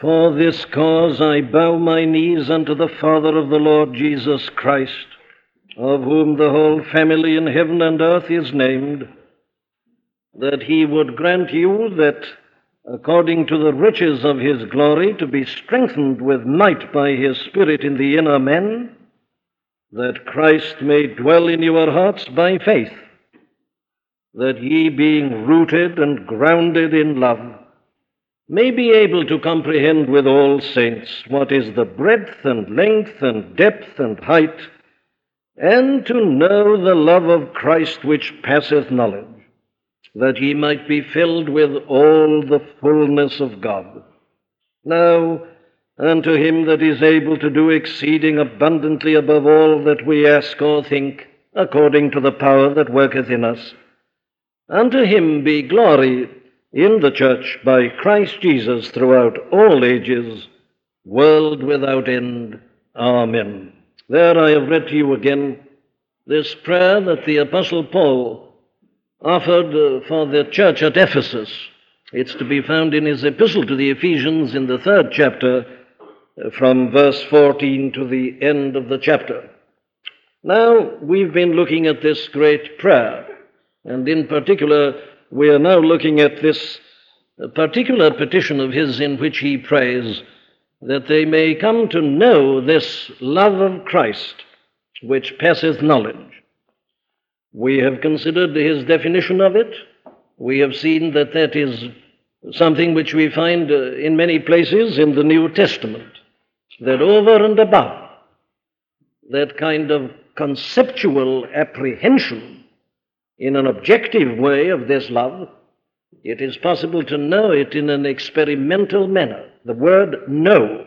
For this cause I bow my knees unto the Father of the Lord Jesus Christ, of whom the whole family in heaven and earth is named, that he would grant you that, according to the riches of his glory, to be strengthened with might by his Spirit in the inner man, that Christ may dwell in your hearts by faith, that ye, being rooted and grounded in love, may be able to comprehend with all saints what is the breadth and length and depth and height, and to know the love of Christ which passeth knowledge, that ye might be filled with all the fullness of God. Now, unto him that is able to do exceeding abundantly above all that we ask or think, according to the power that worketh in us, unto him be glory in the church by Christ Jesus throughout all ages, world without end. Amen. There I have read to you again this prayer that the Apostle Paul offered uh, for the church at Ephesus. It's to be found in his epistle to the Ephesians in the third chapter, uh, from verse 14 to the end of the chapter. Now, we've been looking at this great prayer, and in particular, we are now looking at this particular petition of his in which he prays that they may come to know this love of Christ which passeth knowledge. We have considered his definition of it. We have seen that that is something which we find uh, in many places in the New Testament, that over and above that kind of conceptual apprehension in an objective way of this love, it is possible to know it in an experimental manner. The word know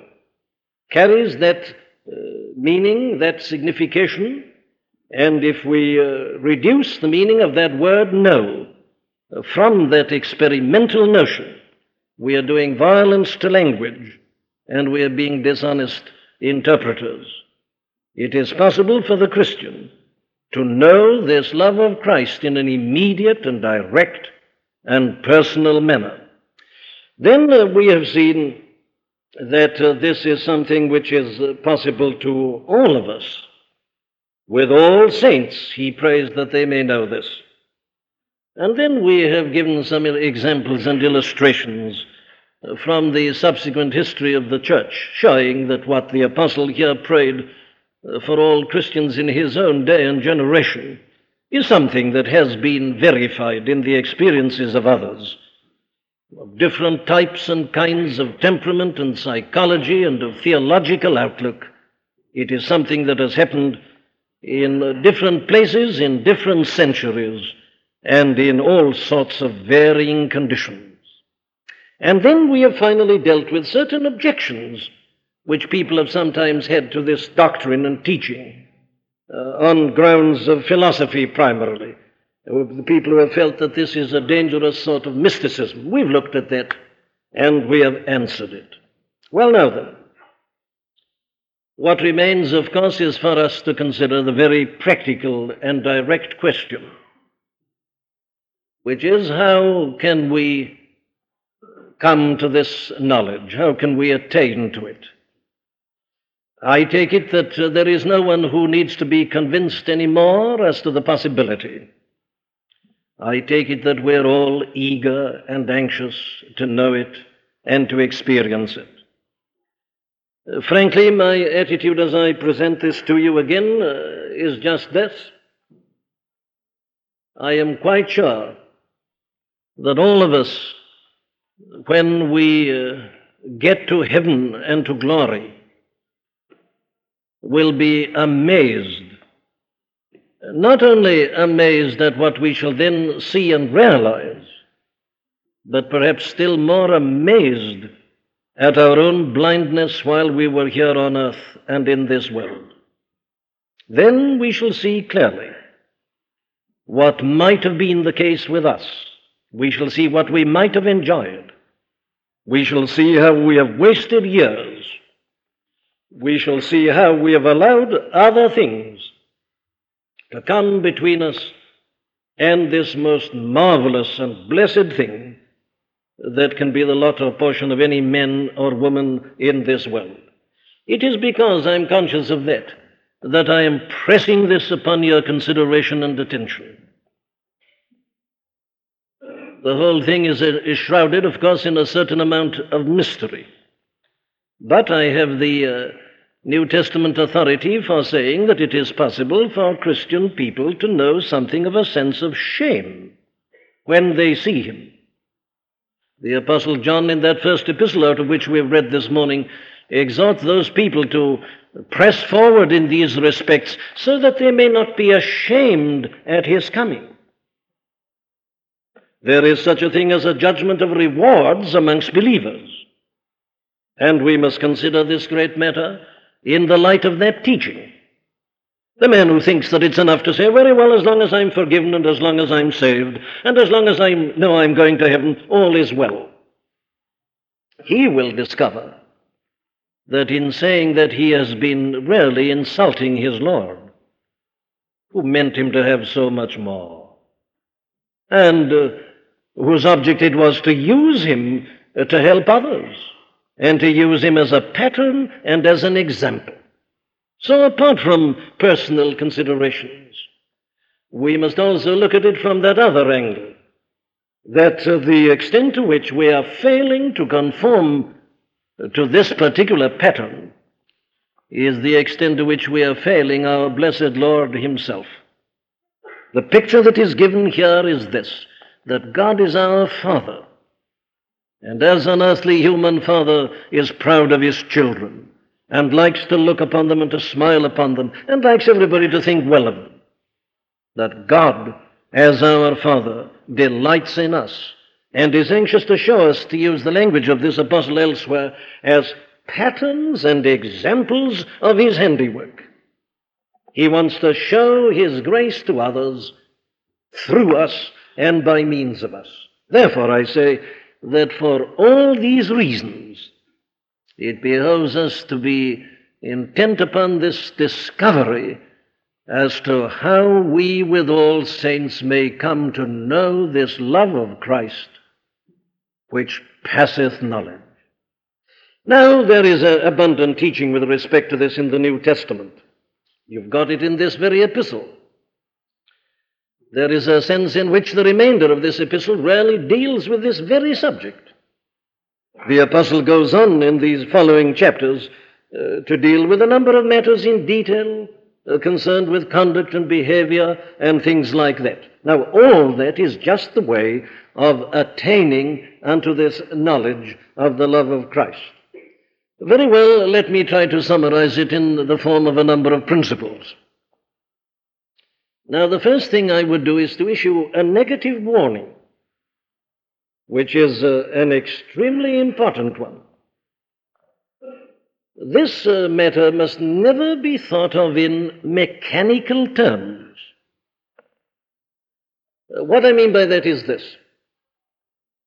carries that uh, meaning, that signification, and if we uh, reduce the meaning of that word know from that experimental notion, we are doing violence to language and we are being dishonest interpreters. It is possible for the Christian to know this love of Christ in an immediate and direct and personal manner. Then uh, we have seen that uh, this is something which is uh, possible to all of us. With all saints, he prays that they may know this. And then we have given some examples and illustrations from the subsequent history of the church, showing that what the apostle here prayed for all Christians in his own day and generation is something that has been verified in the experiences of others, of different types and kinds of temperament and psychology and of theological outlook. It is something that has happened in different places, in different centuries, and in all sorts of varying conditions. And then we have finally dealt with certain objections which people have sometimes had to this doctrine and teaching uh, on grounds of philosophy primarily. The people who have felt that this is a dangerous sort of mysticism. We've looked at that and we have answered it. Well, now then, what remains, of course, is for us to consider the very practical and direct question, which is how can we come to this knowledge? How can we attain to it? I take it that uh, there is no one who needs to be convinced any more as to the possibility. I take it that we're all eager and anxious to know it and to experience it. Uh, frankly, my attitude as I present this to you again uh, is just this. I am quite sure that all of us, when we uh, get to heaven and to glory, will be amazed. Not only amazed at what we shall then see and realize, but perhaps still more amazed at our own blindness while we were here on earth and in this world. Then we shall see clearly what might have been the case with us. We shall see what we might have enjoyed. We shall see how we have wasted years we shall see how we have allowed other things to come between us and this most marvelous and blessed thing that can be the lot or portion of any man or woman in this world. It is because I'm conscious of that that I am pressing this upon your consideration and attention. The whole thing is, is shrouded, of course, in a certain amount of mystery. But I have the uh, New Testament authority for saying that it is possible for Christian people to know something of a sense of shame when they see him. The Apostle John, in that first epistle out of which we have read this morning, exhorts those people to press forward in these respects so that they may not be ashamed at his coming. There is such a thing as a judgment of rewards amongst believers. And we must consider this great matter in the light of that teaching. The man who thinks that it's enough to say, very well, as long as I'm forgiven and as long as I'm saved, and as long as I know I'm going to heaven, all is well. He will discover that in saying that he has been really insulting his Lord, who meant him to have so much more, and uh, whose object it was to use him uh, to help others, and to use him as a pattern and as an example. So, apart from personal considerations, we must also look at it from that other angle that uh, the extent to which we are failing to conform to this particular pattern is the extent to which we are failing our blessed Lord Himself. The picture that is given here is this that God is our Father, and as an earthly human father is proud of his children, and likes to look upon them and to smile upon them, and likes everybody to think well of them, that God, as our Father, delights in us and is anxious to show us, to use the language of this apostle elsewhere, as patterns and examples of his handiwork. He wants to show his grace to others through us and by means of us. Therefore, I say that for all these reasons, it behoves us to be intent upon this discovery as to how we, with all saints, may come to know this love of Christ which passeth knowledge. Now, there is abundant teaching with respect to this in the New Testament. You've got it in this very epistle. There is a sense in which the remainder of this epistle really deals with this very subject. The apostle goes on in these following chapters uh, to deal with a number of matters in detail uh, concerned with conduct and behavior and things like that. Now, all that is just the way of attaining unto this knowledge of the love of Christ. Very well, let me try to summarize it in the form of a number of principles. Now, the first thing I would do is to issue a negative warning, which is uh, an extremely important one. This uh, matter must never be thought of in mechanical terms. Uh, what I mean by that is this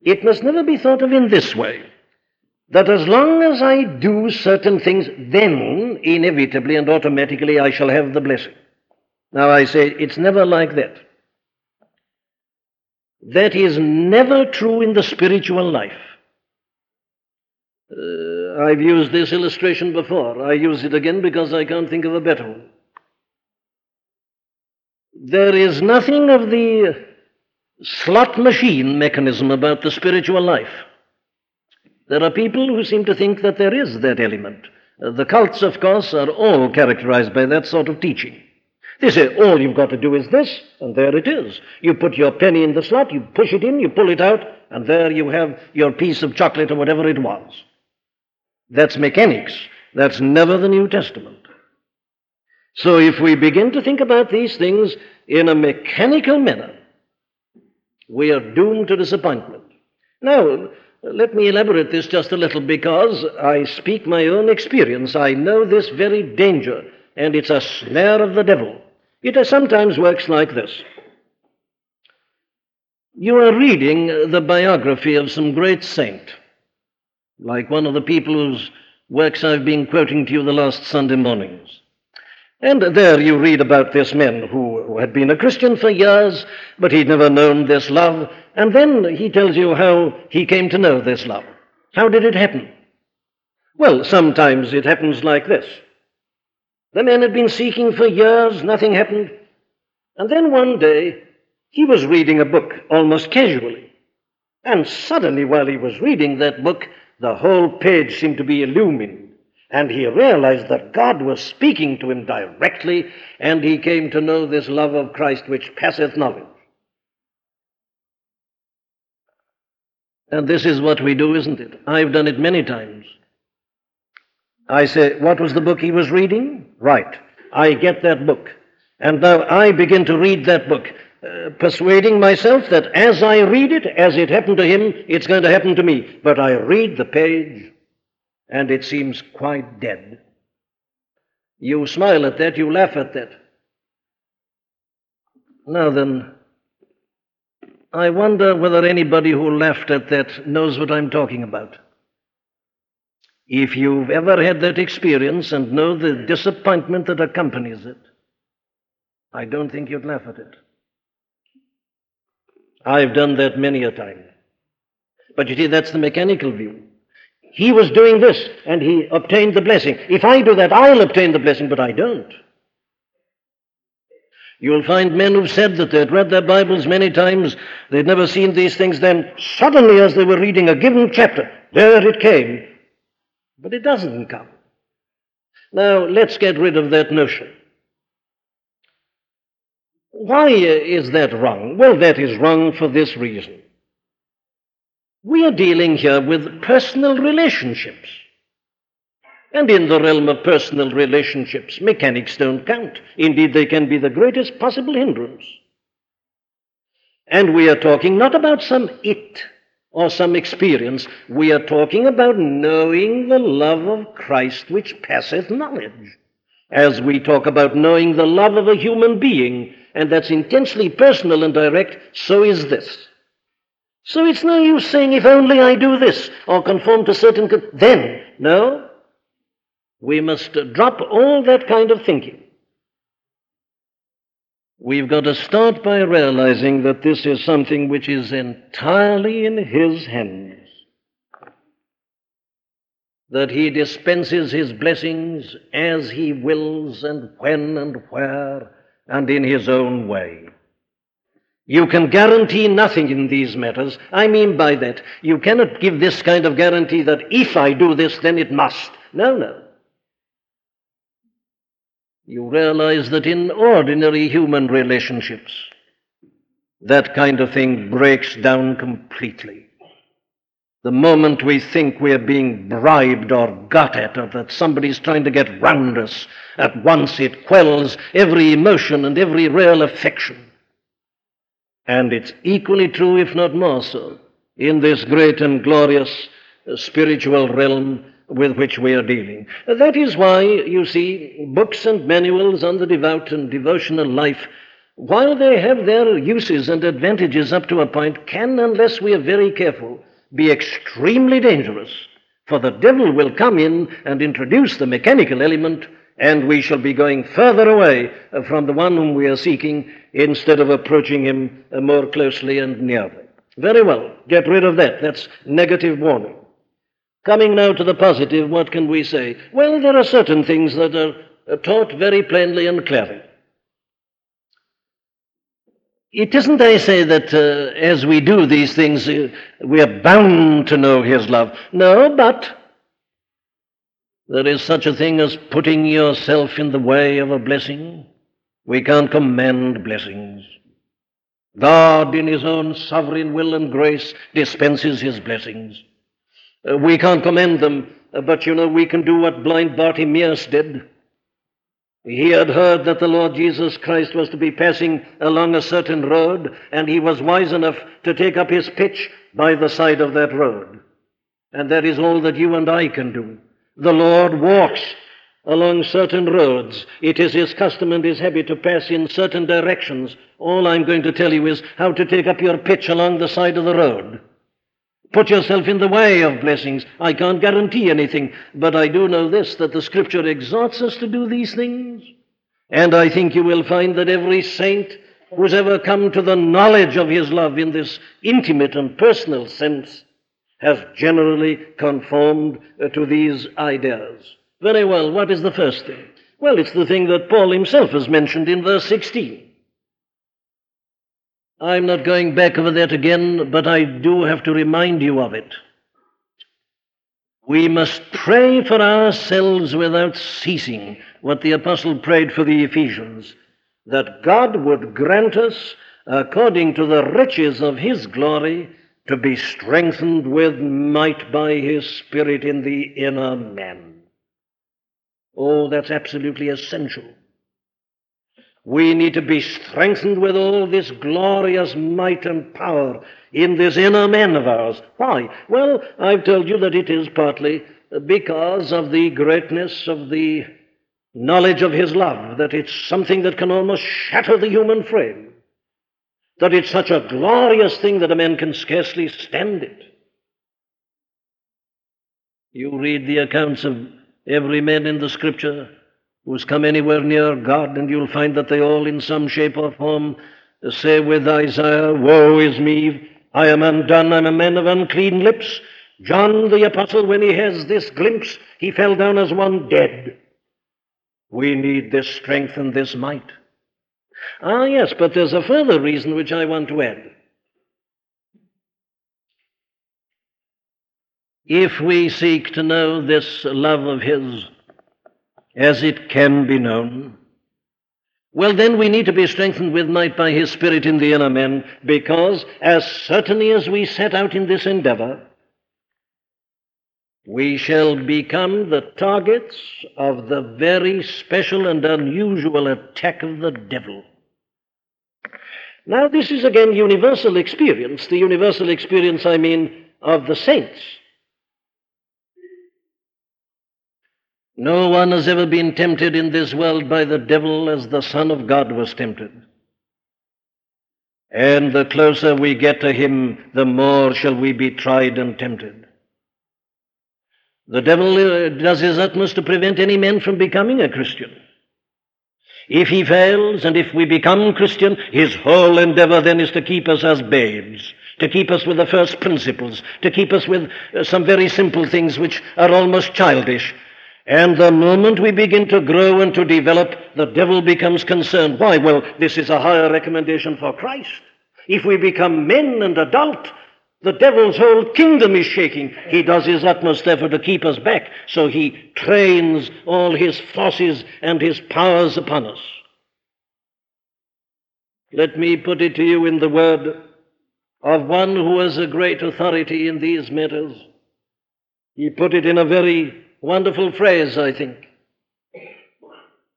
it must never be thought of in this way that as long as I do certain things, then inevitably and automatically I shall have the blessing. Now I say it's never like that. That is never true in the spiritual life. Uh, I've used this illustration before. I use it again because I can't think of a better one. There is nothing of the slot machine mechanism about the spiritual life. There are people who seem to think that there is that element. Uh, the cults, of course, are all characterized by that sort of teaching. They say, all you've got to do is this, and there it is. You put your penny in the slot, you push it in, you pull it out, and there you have your piece of chocolate or whatever it was. That's mechanics. That's never the New Testament. So if we begin to think about these things in a mechanical manner, we are doomed to disappointment. Now, let me elaborate this just a little because I speak my own experience. I know this very danger, and it's a snare of the devil. It sometimes works like this. You are reading the biography of some great saint, like one of the people whose works I've been quoting to you the last Sunday mornings. And there you read about this man who had been a Christian for years, but he'd never known this love, And then he tells you how he came to know this love. How did it happen? Well, sometimes it happens like this. The man had been seeking for years, nothing happened. And then one day, he was reading a book almost casually. And suddenly, while he was reading that book, the whole page seemed to be illumined. And he realized that God was speaking to him directly, and he came to know this love of Christ which passeth knowledge. And this is what we do, isn't it? I've done it many times. I say, What was the book he was reading? Right. I get that book. And now I begin to read that book, uh, persuading myself that as I read it, as it happened to him, it's going to happen to me. But I read the page, and it seems quite dead. You smile at that, you laugh at that. Now then, I wonder whether anybody who laughed at that knows what I'm talking about. If you've ever had that experience and know the disappointment that accompanies it, I don't think you'd laugh at it. I've done that many a time. But you see, that's the mechanical view. He was doing this and he obtained the blessing. If I do that, I'll obtain the blessing, but I don't. You'll find men who've said that they'd read their Bibles many times, they'd never seen these things, then suddenly, as they were reading a given chapter, there it came. But it doesn't come. Now, let's get rid of that notion. Why is that wrong? Well, that is wrong for this reason. We are dealing here with personal relationships. And in the realm of personal relationships, mechanics don't count. Indeed, they can be the greatest possible hindrance. And we are talking not about some it or some experience. We are talking about knowing the love of Christ which passeth knowledge. As we talk about knowing the love of a human being, and that's intensely personal and direct, so is this. So it's no use saying, if only I do this or conform to certain, con-. then. No, we must drop all that kind of thinking. We've got to start by realizing that this is something which is entirely in His hands. That He dispenses His blessings as He wills and when and where and in His own way. You can guarantee nothing in these matters. I mean by that, you cannot give this kind of guarantee that if I do this, then it must. No, no. You realize that in ordinary human relationships, that kind of thing breaks down completely. The moment we think we're being bribed or got at, or that somebody's trying to get round us, at once it quells every emotion and every real affection. And it's equally true, if not more so, in this great and glorious spiritual realm with which we are dealing. That is why, you see, books and manuals on the devout and devotional life, while they have their uses and advantages up to a point, can, unless we are very careful, be extremely dangerous. For the devil will come in and introduce the mechanical element, and we shall be going further away from the one whom we are seeking instead of approaching him more closely and nearly. Very well, get rid of that. That's negative warning. Coming now to the positive, what can we say? Well, there are certain things that are taught very plainly and clearly. It isn't, I say, that uh, as we do these things, uh, we are bound to know His love. No, but there is such a thing as putting yourself in the way of a blessing. We can't command blessings. God, in His own sovereign will and grace, dispenses His blessings. Uh, we can't commend them, uh, but you know, we can do what blind Bartimaeus did. He had heard that the Lord Jesus Christ was to be passing along a certain road, and he was wise enough to take up his pitch by the side of that road. And that is all that you and I can do. The Lord walks along certain roads. It is his custom and his habit to pass in certain directions. All I'm going to tell you is how to take up your pitch along the side of the road. Put yourself in the way of blessings. I can't guarantee anything, but I do know this that the Scripture exhorts us to do these things. And I think you will find that every saint who's ever come to the knowledge of his love in this intimate and personal sense has generally conformed uh, to these ideas. Very well, what is the first thing? Well, it's the thing that Paul himself has mentioned in verse 16. I'm not going back over that again, but I do have to remind you of it. We must pray for ourselves without ceasing what the apostle prayed for the Ephesians, that God would grant us, according to the riches of his glory, to be strengthened with might by his Spirit in the inner man. Oh, that's absolutely essential. We need to be strengthened with all this glorious might and power in this inner man of ours. Why? Well, I've told you that it is partly because of the greatness of the knowledge of His love, that it's something that can almost shatter the human frame, that it's such a glorious thing that a man can scarcely stand it. You read the accounts of every man in the Scripture who's come anywhere near God, and you'll find that they all, in some shape or form, say with Isaiah, Woe is me, I am undone, I'm a man of unclean lips. John the Apostle, when he has this glimpse, he fell down as one dead. We need this strength and this might. Ah, yes, but there's a further reason which I want to add. If we seek to know this love of His, as it can be known, well, then we need to be strengthened with might by His Spirit in the inner man, because as certainly as we set out in this endeavor, we shall become the targets of the very special and unusual attack of the devil. Now, this is again universal experience, the universal experience, I mean, of the saints. No one has ever been tempted in this world by the devil as the Son of God was tempted. And the closer we get to him, the more shall we be tried and tempted. The devil uh, does his utmost to prevent any man from becoming a Christian. If he fails, and if we become Christian, his whole endeavor then is to keep us as babes, to keep us with the first principles, to keep us with uh, some very simple things which are almost childish, and the moment we begin to grow and to develop, the devil becomes concerned. Why? Well, this is a higher recommendation for Christ. If we become men and adult, the devil's whole kingdom is shaking. He does his utmost, therefore, to keep us back, so he trains all his forces and his powers upon us. Let me put it to you in the word of one who has a great authority in these matters. He put it in a very Wonderful phrase, I think.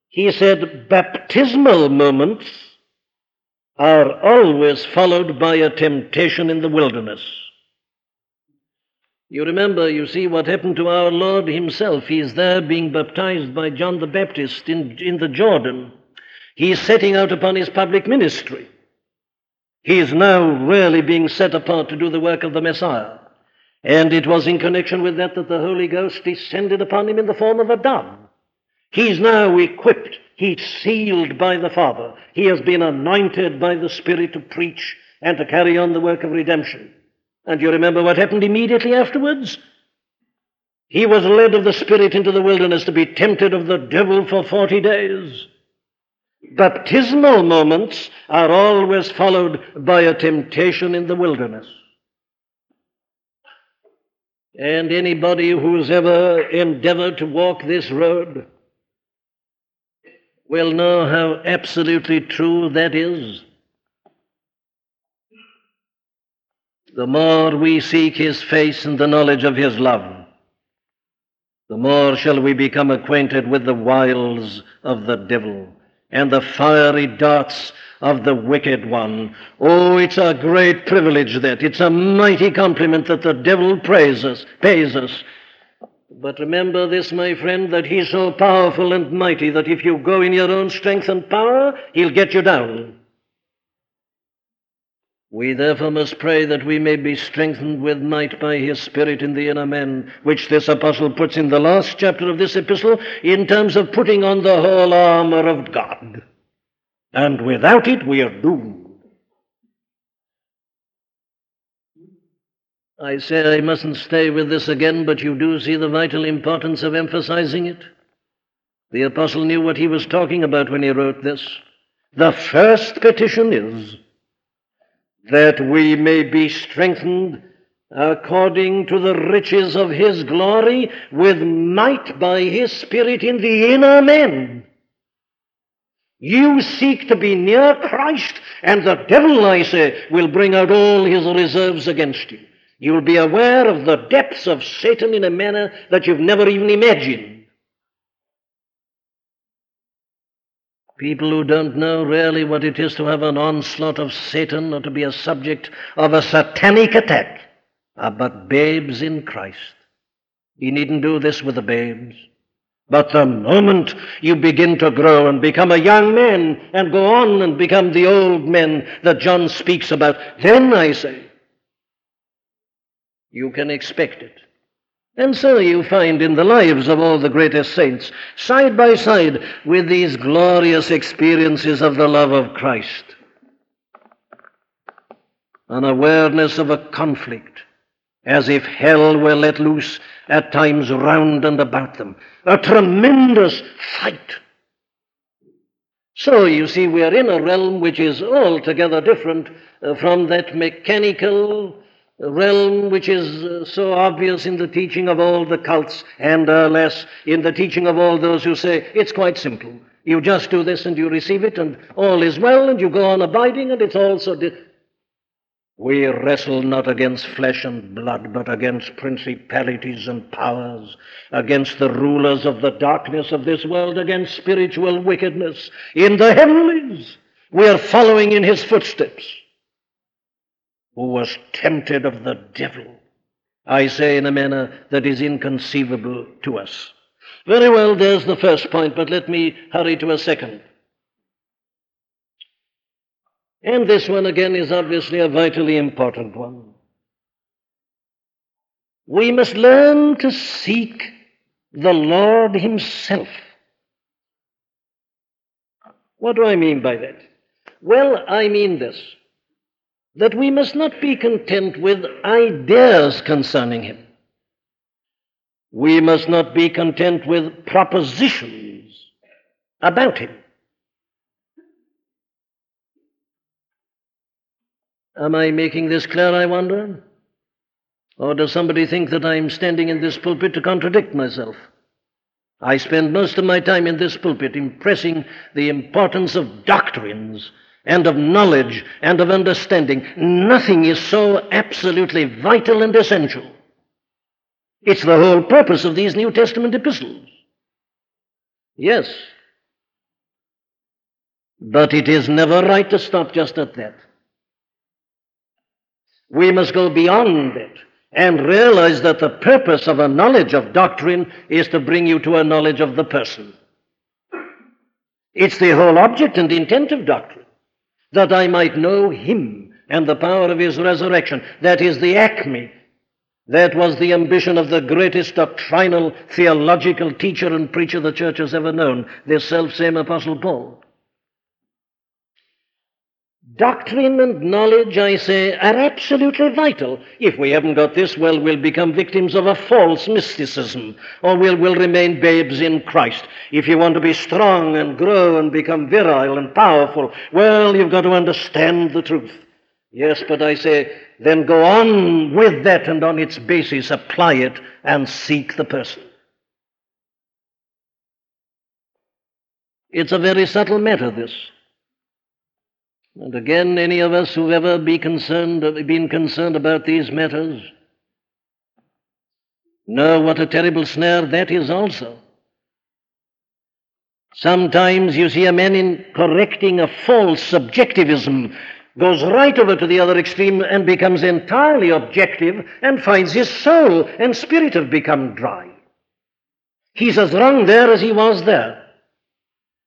He said, baptismal moments are always followed by a temptation in the wilderness. You remember, you see, what happened to our Lord Himself. He is there being baptized by John the Baptist in, in the Jordan. He is setting out upon His public ministry. He is now really being set apart to do the work of the Messiah. And it was in connection with that that the Holy Ghost descended upon him in the form of a dove. He's now equipped. He's sealed by the Father. He has been anointed by the Spirit to preach and to carry on the work of redemption. And you remember what happened immediately afterwards? He was led of the Spirit into the wilderness to be tempted of the devil for 40 days. Baptismal moments are always followed by a temptation in the wilderness. And anybody who's ever endeavored to walk this road will know how absolutely true that is. The more we seek His face and the knowledge of His love, the more shall we become acquainted with the wiles of the devil and the fiery darts of the wicked one. Oh, it's a great privilege that. It's a mighty compliment that the devil praise us, pays us. But remember this, my friend, that he's so powerful and mighty that if you go in your own strength and power, he'll get you down. We therefore must pray that we may be strengthened with might by his Spirit in the inner man, which this apostle puts in the last chapter of this epistle in terms of putting on the whole armor of God. And without it, we are doomed. I say I mustn't stay with this again, but you do see the vital importance of emphasizing it. The apostle knew what he was talking about when he wrote this. The first petition is that we may be strengthened according to the riches of his glory with might by his Spirit in the inner man. You seek to be near Christ, and the devil, I say, will bring out all his reserves against you. You'll be aware of the depths of Satan in a manner that you've never even imagined. People who don't know really what it is to have an onslaught of Satan or to be a subject of a satanic attack are but babes in Christ. You needn't do this with the babes. But the moment you begin to grow and become a young man and go on and become the old men that John speaks about, then I say, you can expect it. And so you find in the lives of all the greatest saints, side by side with these glorious experiences of the love of Christ, an awareness of a conflict, as if hell were let loose at times round and about them, a tremendous fight. So you see, we are in a realm which is altogether different uh, from that mechanical, realm which is uh, so obvious in the teaching of all the cults and less in the teaching of all those who say it's quite simple. You just do this and you receive it and all is well and you go on abiding and it's also. Di- we wrestle not against flesh and blood, but against principalities and powers, against the rulers of the darkness of this world, against spiritual wickedness in the heavenlies. We are following in his footsteps who was tempted of the devil. I say in a manner that is inconceivable to us. Very well, there's the first point, but let me hurry to a second. And this one again is obviously a vitally important one. We must learn to seek the Lord Himself. What do I mean by that? Well, I mean this that we must not be content with ideas concerning him. We must not be content with propositions about him. Am I making this clear, I wonder? Or does somebody think that I'm standing in this pulpit to contradict myself? I spend most of my time in this pulpit impressing the importance of doctrines and of knowledge and of understanding. Nothing is so absolutely vital and essential. It's the whole purpose of these New Testament epistles. Yes. But it is never right to stop just at that. We must go beyond it and realize that the purpose of a knowledge of doctrine is to bring you to a knowledge of the person. It's the whole object and intent of doctrine that I might know him and the power of his resurrection. That is the acme. That was the ambition of the greatest doctrinal, theological teacher and preacher the church has ever known, this self same Apostle Paul. Doctrine and knowledge, I say, are absolutely vital. If we haven't got this, well, we'll become victims of a false mysticism, or we'll, we'll remain babes in Christ. If you want to be strong and grow and become virile and powerful, well, you've got to understand the truth. Yes, but I say, then go on with that and on its basis apply it and seek the person. It's a very subtle matter, this. And again, any of us who've ever be concerned, been concerned about these matters know what a terrible snare that is also. Sometimes you see a man in correcting a false subjectivism goes right over to the other extreme and becomes entirely objective and finds his soul and spirit have become dry. He's as wrong there as he was there.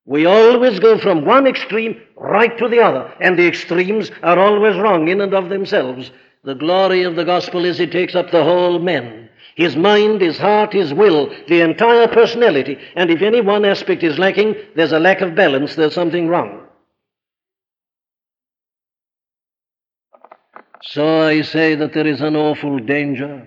We always go from one extreme right to the other, and the extremes are always wrong in and of themselves. The glory of the gospel is it takes up the whole man. His mind, his heart, his will, the entire personality. And if any one aspect is lacking, there's a lack of balance, there's something wrong. So I say that there is an awful danger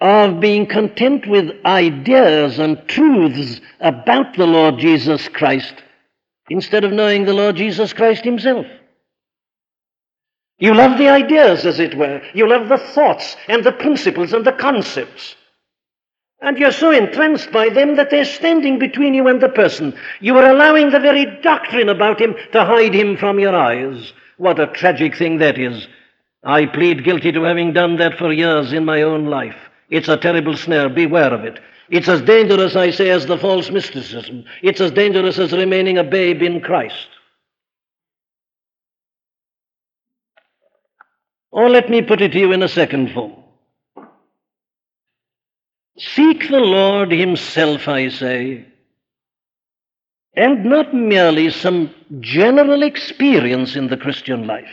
of being content with ideas and truths about the Lord Jesus Christ instead of knowing the Lord Jesus Christ Himself. You love the ideas, as it were. You love the thoughts and the principles and the concepts. And you're so entranced by them that they're standing between you and the person. You are allowing the very doctrine about him to hide him from your eyes. What a tragic thing that is. I plead guilty to having done that for years in my own life. It's a terrible snare. Beware of it. It's as dangerous, I say, as the false mysticism. It's as dangerous as remaining a babe in Christ. Or let me put it to you in a second form. Seek the Lord Himself, I say, and not merely some general experience in the Christian life.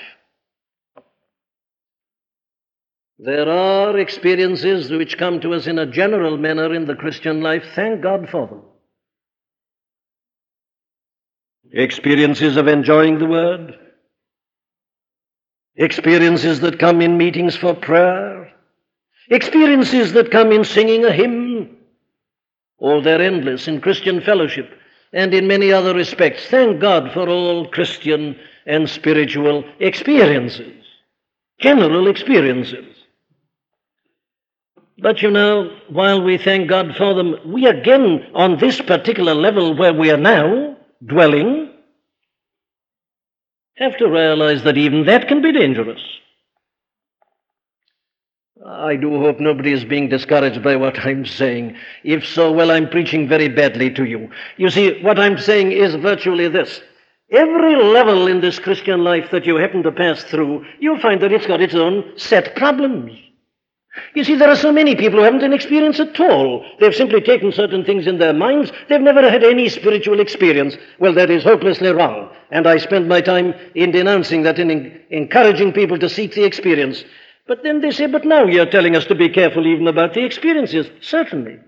There are experiences which come to us in a general manner in the Christian life. Thank God for them. Experiences of enjoying the Word, experiences that come in meetings for prayer, experiences that come in singing a hymn. Oh, they're endless in Christian fellowship and in many other respects. Thank God for all Christian and spiritual experiences, general experiences. But you know, while we thank God for them, we again, on this particular level where we are now dwelling, have to realize that even that can be dangerous. I do hope nobody is being discouraged by what I'm saying. If so, well, I'm preaching very badly to you. You see, what I'm saying is virtually this. Every level in this Christian life that you happen to pass through, you'll find that it's got its own set problems. You see, there are so many people who haven't an experience at all. They've simply taken certain things in their minds. They've never had any spiritual experience. Well, that is hopelessly wrong. And I spend my time in denouncing that and in encouraging people to seek the experience. But then they say, but now you're telling us to be careful even about the experiences. Certainly.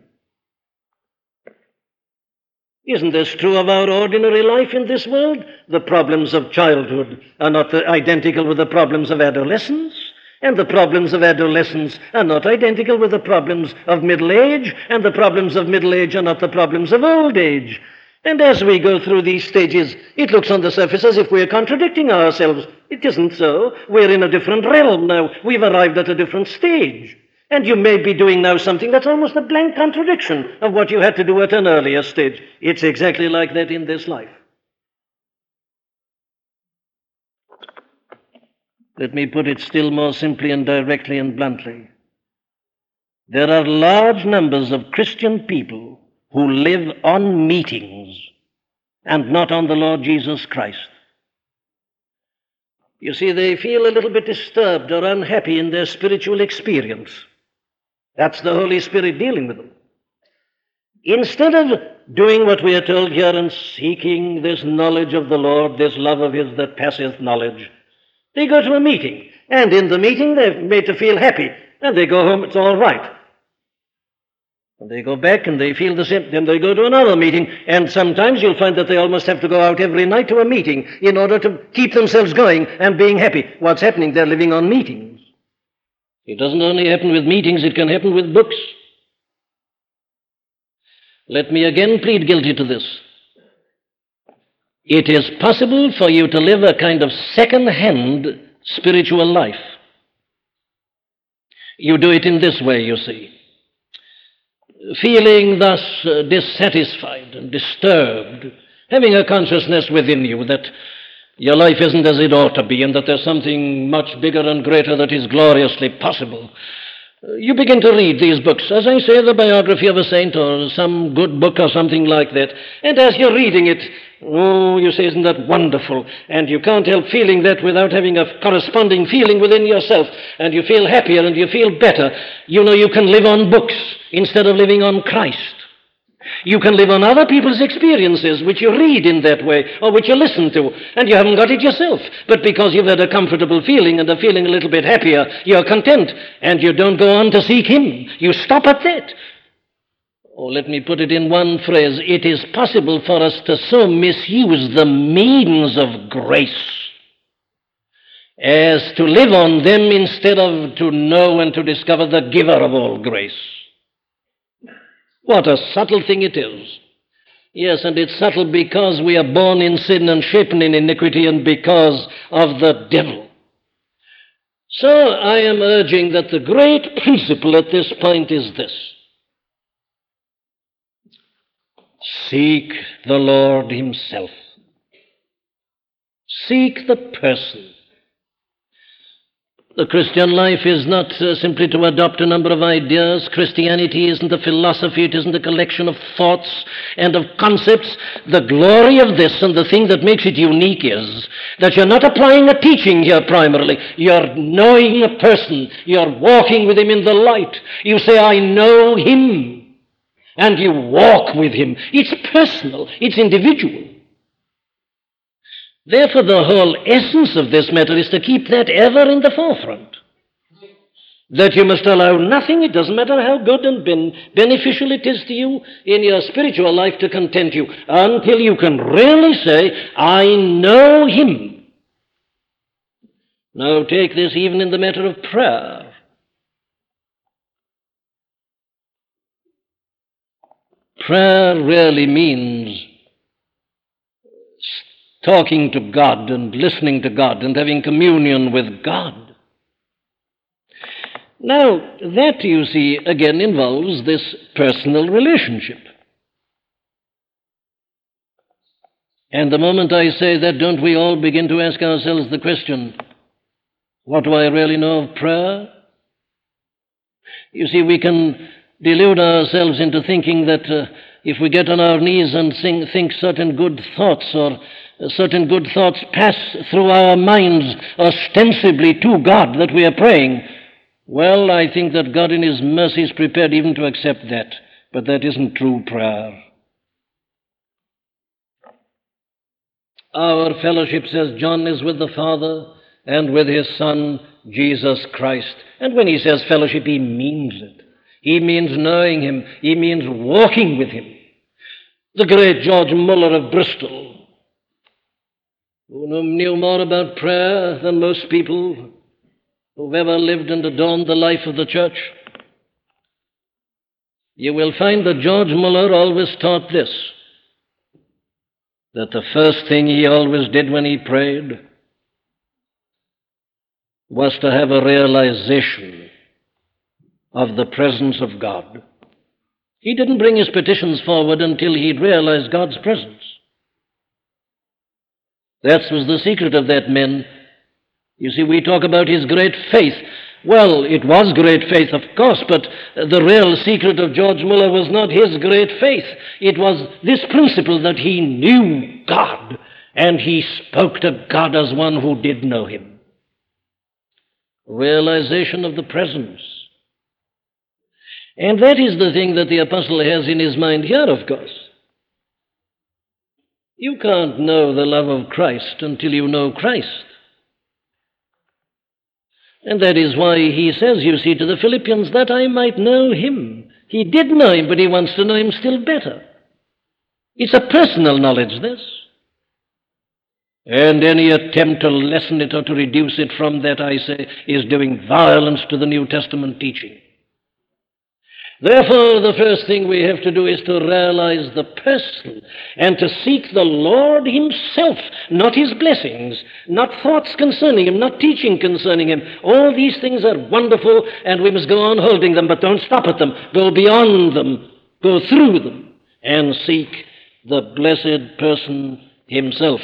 Isn't this true of our ordinary life in this world? The problems of childhood are not identical with the problems of adolescence, and the problems of adolescence are not identical with the problems of middle age, and the problems of middle age are not the problems of old age. And as we go through these stages, it looks on the surface as if we're contradicting ourselves. It isn't so. We're in a different realm now. We've arrived at a different stage. And you may be doing now something that's almost a blank contradiction of what you had to do at an earlier stage. It's exactly like that in this life. Let me put it still more simply and directly and bluntly. There are large numbers of Christian people who live on meetings and not on the Lord Jesus Christ. You see, they feel a little bit disturbed or unhappy in their spiritual experience. That's the Holy Spirit dealing with them. Instead of doing what we are told here and seeking this knowledge of the Lord, this love of His that passeth knowledge, they go to a meeting. And in the meeting, they're made to feel happy. And they go home, it's all right. And they go back and they feel the same. Then they go to another meeting. And sometimes you'll find that they almost have to go out every night to a meeting in order to keep themselves going and being happy. What's happening? They're living on meetings. It doesn't only happen with meetings, it can happen with books. Let me again plead guilty to this. It is possible for you to live a kind of second hand spiritual life. You do it in this way, you see feeling thus uh, dissatisfied and disturbed, having a consciousness within you that your life isn't as it ought to be and that there's something much bigger and greater that is gloriously possible. Uh, you begin to read these books, as I say, the biography of a saint or some good book or something like that. And as you're reading it, Oh, you say, isn't that wonderful? And you can't help feeling that without having a corresponding feeling within yourself. And you feel happier and you feel better. You know, you can live on books instead of living on Christ. You can live on other people's experiences, which you read in that way, or which you listen to, and you haven't got it yourself. But because you've had a comfortable feeling and are feeling a little bit happier, you're content, and you don't go on to seek Him. You stop at that. Or let me put it in one phrase it is possible for us to so misuse the means of grace. as to live on them instead of to know and to discover the giver of all grace. What a subtle thing it is. Yes, and it's subtle because we are born in sin and shapen in iniquity and because of the devil. So I am urging that the great principle at this point is this seek the Lord Himself, seek the person. The Christian life is not uh, simply to adopt a number of ideas. Christianity isn't a philosophy, it isn't a collection of thoughts and of concepts. The glory of this and the thing that makes it unique is that you're not applying a teaching here primarily. You're knowing a person, you're walking with him in the light. You say, I know him, and you walk with him. It's personal, it's individual. Therefore, the whole essence of this matter is to keep that ever in the forefront. That you must allow nothing, it doesn't matter how good and ben- beneficial it is to you in your spiritual life, to content you until you can really say, I know Him. Now, take this even in the matter of prayer. Prayer really means talking to God and listening to God and having communion with God. Now, that, you see, again involves this personal relationship. And the moment I say that, don't we all begin to ask ourselves the question what do I really know of prayer? You see, we can delude ourselves into thinking that uh, if we get on our knees and think certain good thoughts or certain good thoughts pass through our minds ostensibly to God that we are praying, well, I think that God in His mercy is prepared even to accept that. But that isn't true prayer. Our fellowship, says John, is with the Father and with His Son, Jesus Christ. And when he says fellowship, he means it. He means knowing Him, he means walking with Him. The great George Muller of Bristol who knew more about prayer than most people who've ever lived and adorned the life of the church. You will find that George Muller always taught this that the first thing he always did when he prayed was to have a realization of the presence of God. He didn't bring his petitions forward until he'd realized God's presence. That was the secret of that man. You see, we talk about his great faith. Well, it was great faith, of course, but the real secret of George Muller was not his great faith. It was this principle that he knew God and he spoke to God as one who did know him. Realization of the presence. And that is the thing that the apostle has in his mind here, of course. You can't know the love of Christ until you know Christ. And that is why he says, you see, to the Philippians, that I might know him. He did know him, but he wants to know him still better. It's a personal knowledge, this. And any attempt to lessen it or to reduce it from that, I say, is doing violence to the New Testament teaching. Therefore, the first thing we have to do is to realize the person and to seek the Lord Himself, not His blessings, not thoughts concerning Him, not teaching concerning Him. All these things are wonderful and we must go on holding them, but don't stop at them. Go beyond them, go through them, and seek the blessed person Himself.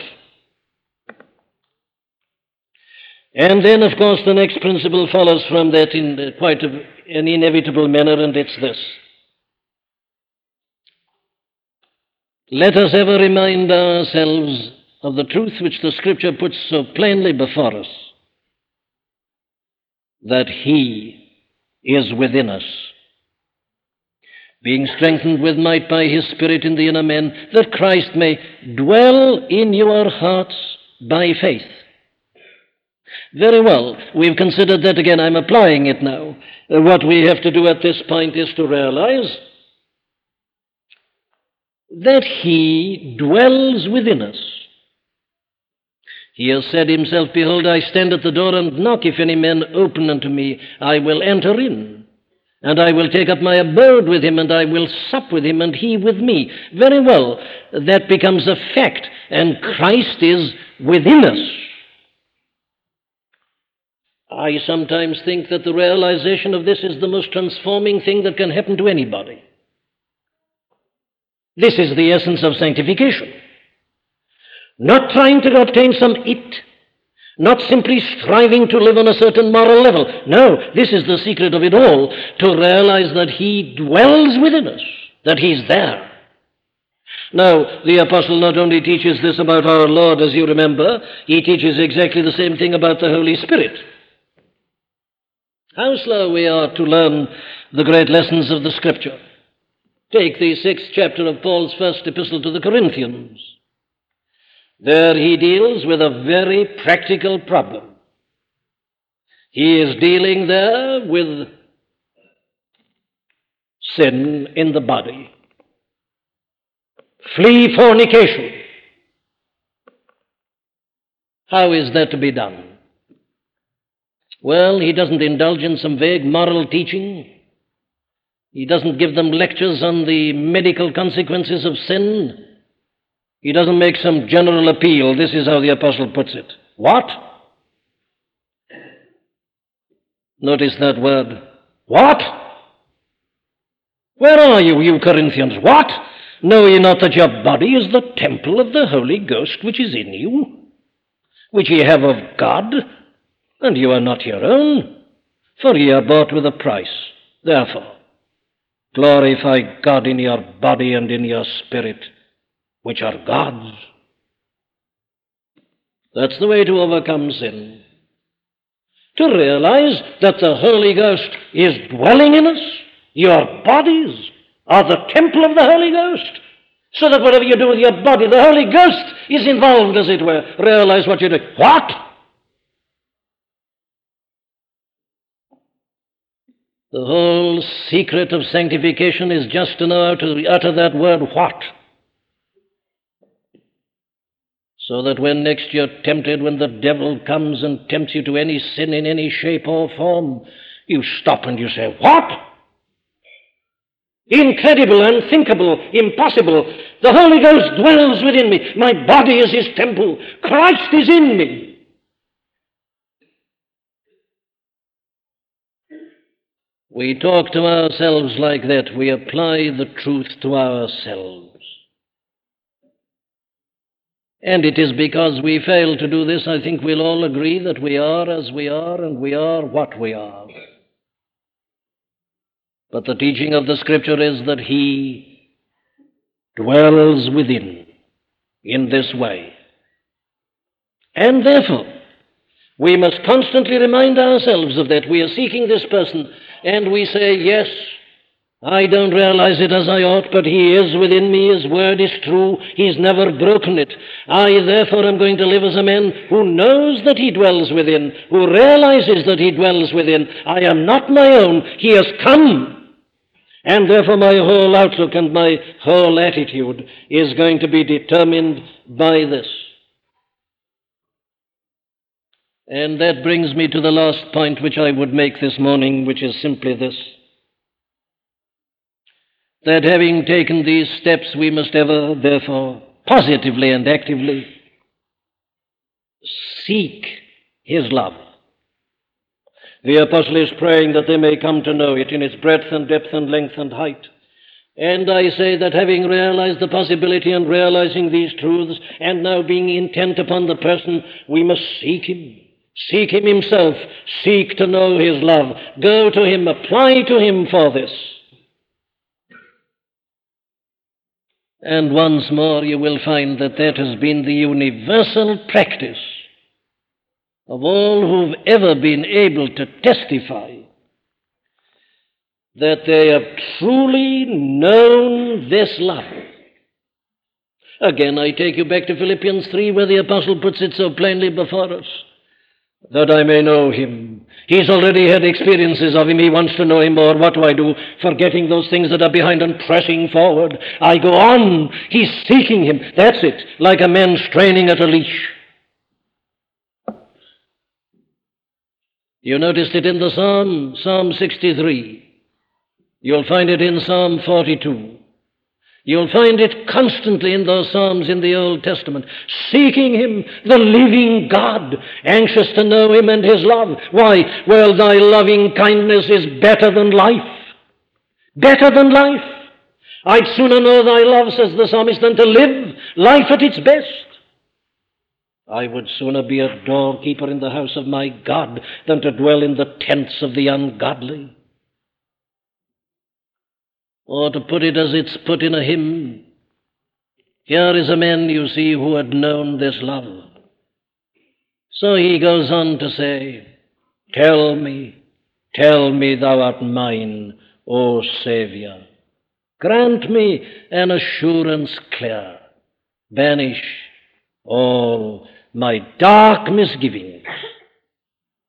And then, of course, the next principle follows from that in quite a an inevitable manner, and it's this. Let us ever remind ourselves of the truth which the Scripture puts so plainly before us that He is within us, being strengthened with might by His Spirit in the inner man, that Christ may dwell in your hearts by faith very well. We've considered that again. I'm applying it now. Uh, what we have to do at this point is to realize that He dwells within us. He has said himself, Behold, I stand at the door and knock. If any man open unto me, I will enter in. And I will take up my abode with him, and I will sup with him, and he with me. Very well, that becomes a fact, and Christ is within us. I sometimes think that the realization of this is the most transforming thing that can happen to anybody. This is the essence of sanctification. Not trying to obtain some it, not simply striving to live on a certain moral level. No, this is the secret of it all to realize that He dwells within us, that He's there. Now, the apostle not only teaches this about our Lord, as you remember, he teaches exactly the same thing about the Holy Spirit. How slow we are to learn the great lessons of the Scripture. Take the sixth chapter of Paul's first epistle to the Corinthians. There he deals with a very practical problem. He is dealing there with sin in the body. Flee fornication. How is that to be done? Well, he doesn't indulge in some vague moral teaching. He doesn't give them lectures on the medical consequences of sin. He doesn't make some general appeal. This is how the apostle puts it. What? Notice that word. What? Where are you, you Corinthians? What? Know ye not that your body is the temple of the Holy Ghost which is in you, which ye have of God, and you are not your own, for ye are bought with a price. Therefore, glorify God in your body and in your spirit, which are God's. That's the way to overcome sin. To realize that the Holy Ghost is dwelling in us. Your bodies are the temple of the Holy Ghost. So that whatever you do with your body, the Holy Ghost is involved, as it were. Realize what you're doing. What? The whole secret of sanctification is just to know how to utter that word, what? So that when next you're tempted, when the devil comes and tempts you to any sin in any shape or form, you stop and you say, What? Incredible, unthinkable, impossible. The Holy Ghost dwells within me. My body is His temple. Christ is in me. We talk to ourselves like that. We apply the truth to ourselves. And it is because we fail to do this, I think we'll all agree that we are as we are and we are what we are. But the teaching of the Scripture is that He dwells within in this way. And therefore, we must constantly remind ourselves of that. We are seeking this person, and we say, Yes, I don't realize it as I ought, but He is within me. His word is true. He's never broken it. I, therefore, am going to live as a man who knows that He dwells within, who realizes that He dwells within. I am not my own. He has come. And therefore, my whole outlook and my whole attitude is going to be determined by this. And that brings me to the last point which I would make this morning, which is simply this that having taken these steps, we must ever, therefore, positively and actively seek His love. The apostle is praying that they may come to know it in its breadth and depth and length and height. And I say that having realized the possibility and realizing these truths, and now being intent upon the person, we must seek Him. Seek Him Himself. Seek to know His love. Go to Him. Apply to Him for this. And once more, you will find that that has been the universal practice of all who've ever been able to testify that they have truly known this love. Again, I take you back to Philippians 3, where the apostle puts it so plainly before us that I may know him. He's already had experiences of him. He wants to know him more. What do I do? Forgetting those things that are behind and pressing forward. I go on. He's seeking him. That's it. Like a man straining at a leash. You noticed it in the Psalm, Psalm 63. You'll find it in Psalm 42. You'll find it constantly in those Psalms in the Old Testament, seeking Him, the living God, anxious to know Him and His love. Why? Well, thy loving kindness is better than life. Better than life. I'd sooner know thy love, says the psalmist, than to live life at its best. I would sooner be a doorkeeper in the house of my God than to dwell in the tents of the ungodly. Or to put it as it's put in a hymn, here is a man, you see, who had known this love. So he goes on to say, Tell me, tell me thou art mine, O Saviour. Grant me an assurance clear. Banish all my dark misgivings.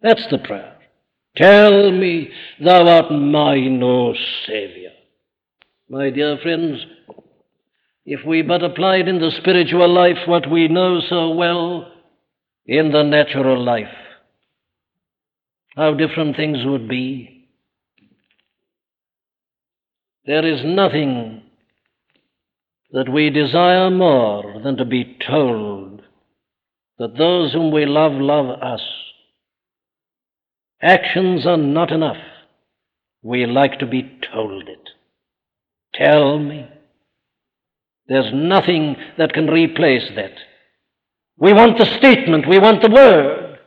That's the prayer. Tell me thou art mine, O Saviour. My dear friends, if we but applied in the spiritual life what we know so well in the natural life, how different things would be. There is nothing that we desire more than to be told that those whom we love love us. Actions are not enough. We like to be told it. Tell me. There's nothing that can replace that. We want the statement, we want the word.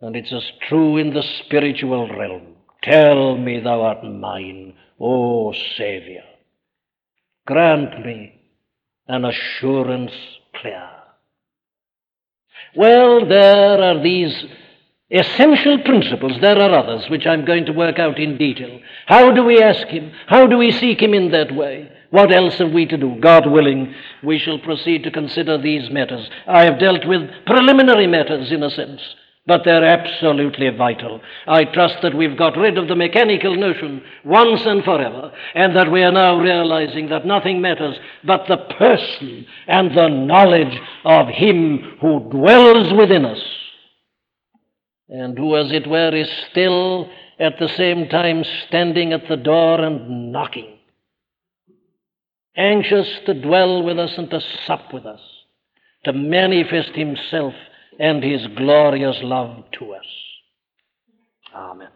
And it's as true in the spiritual realm. Tell me thou art mine, O Saviour. Grant me an assurance clear. Well, there are these essential principles. There are others which I'm going to work out in detail. How do we ask Him? How do we seek Him in that way? What else have we to do? God willing, we shall proceed to consider these matters. I have dealt with preliminary matters in a sense, but they're absolutely vital. I trust that we've got rid of the mechanical notion once and forever, and that we are now realizing that nothing matters but the person and the knowledge of Him who dwells within us and who, as it were, is still at the same time standing at the door and knocking, anxious to dwell with us and to sup with us, to manifest himself and his glorious love to us. Amen.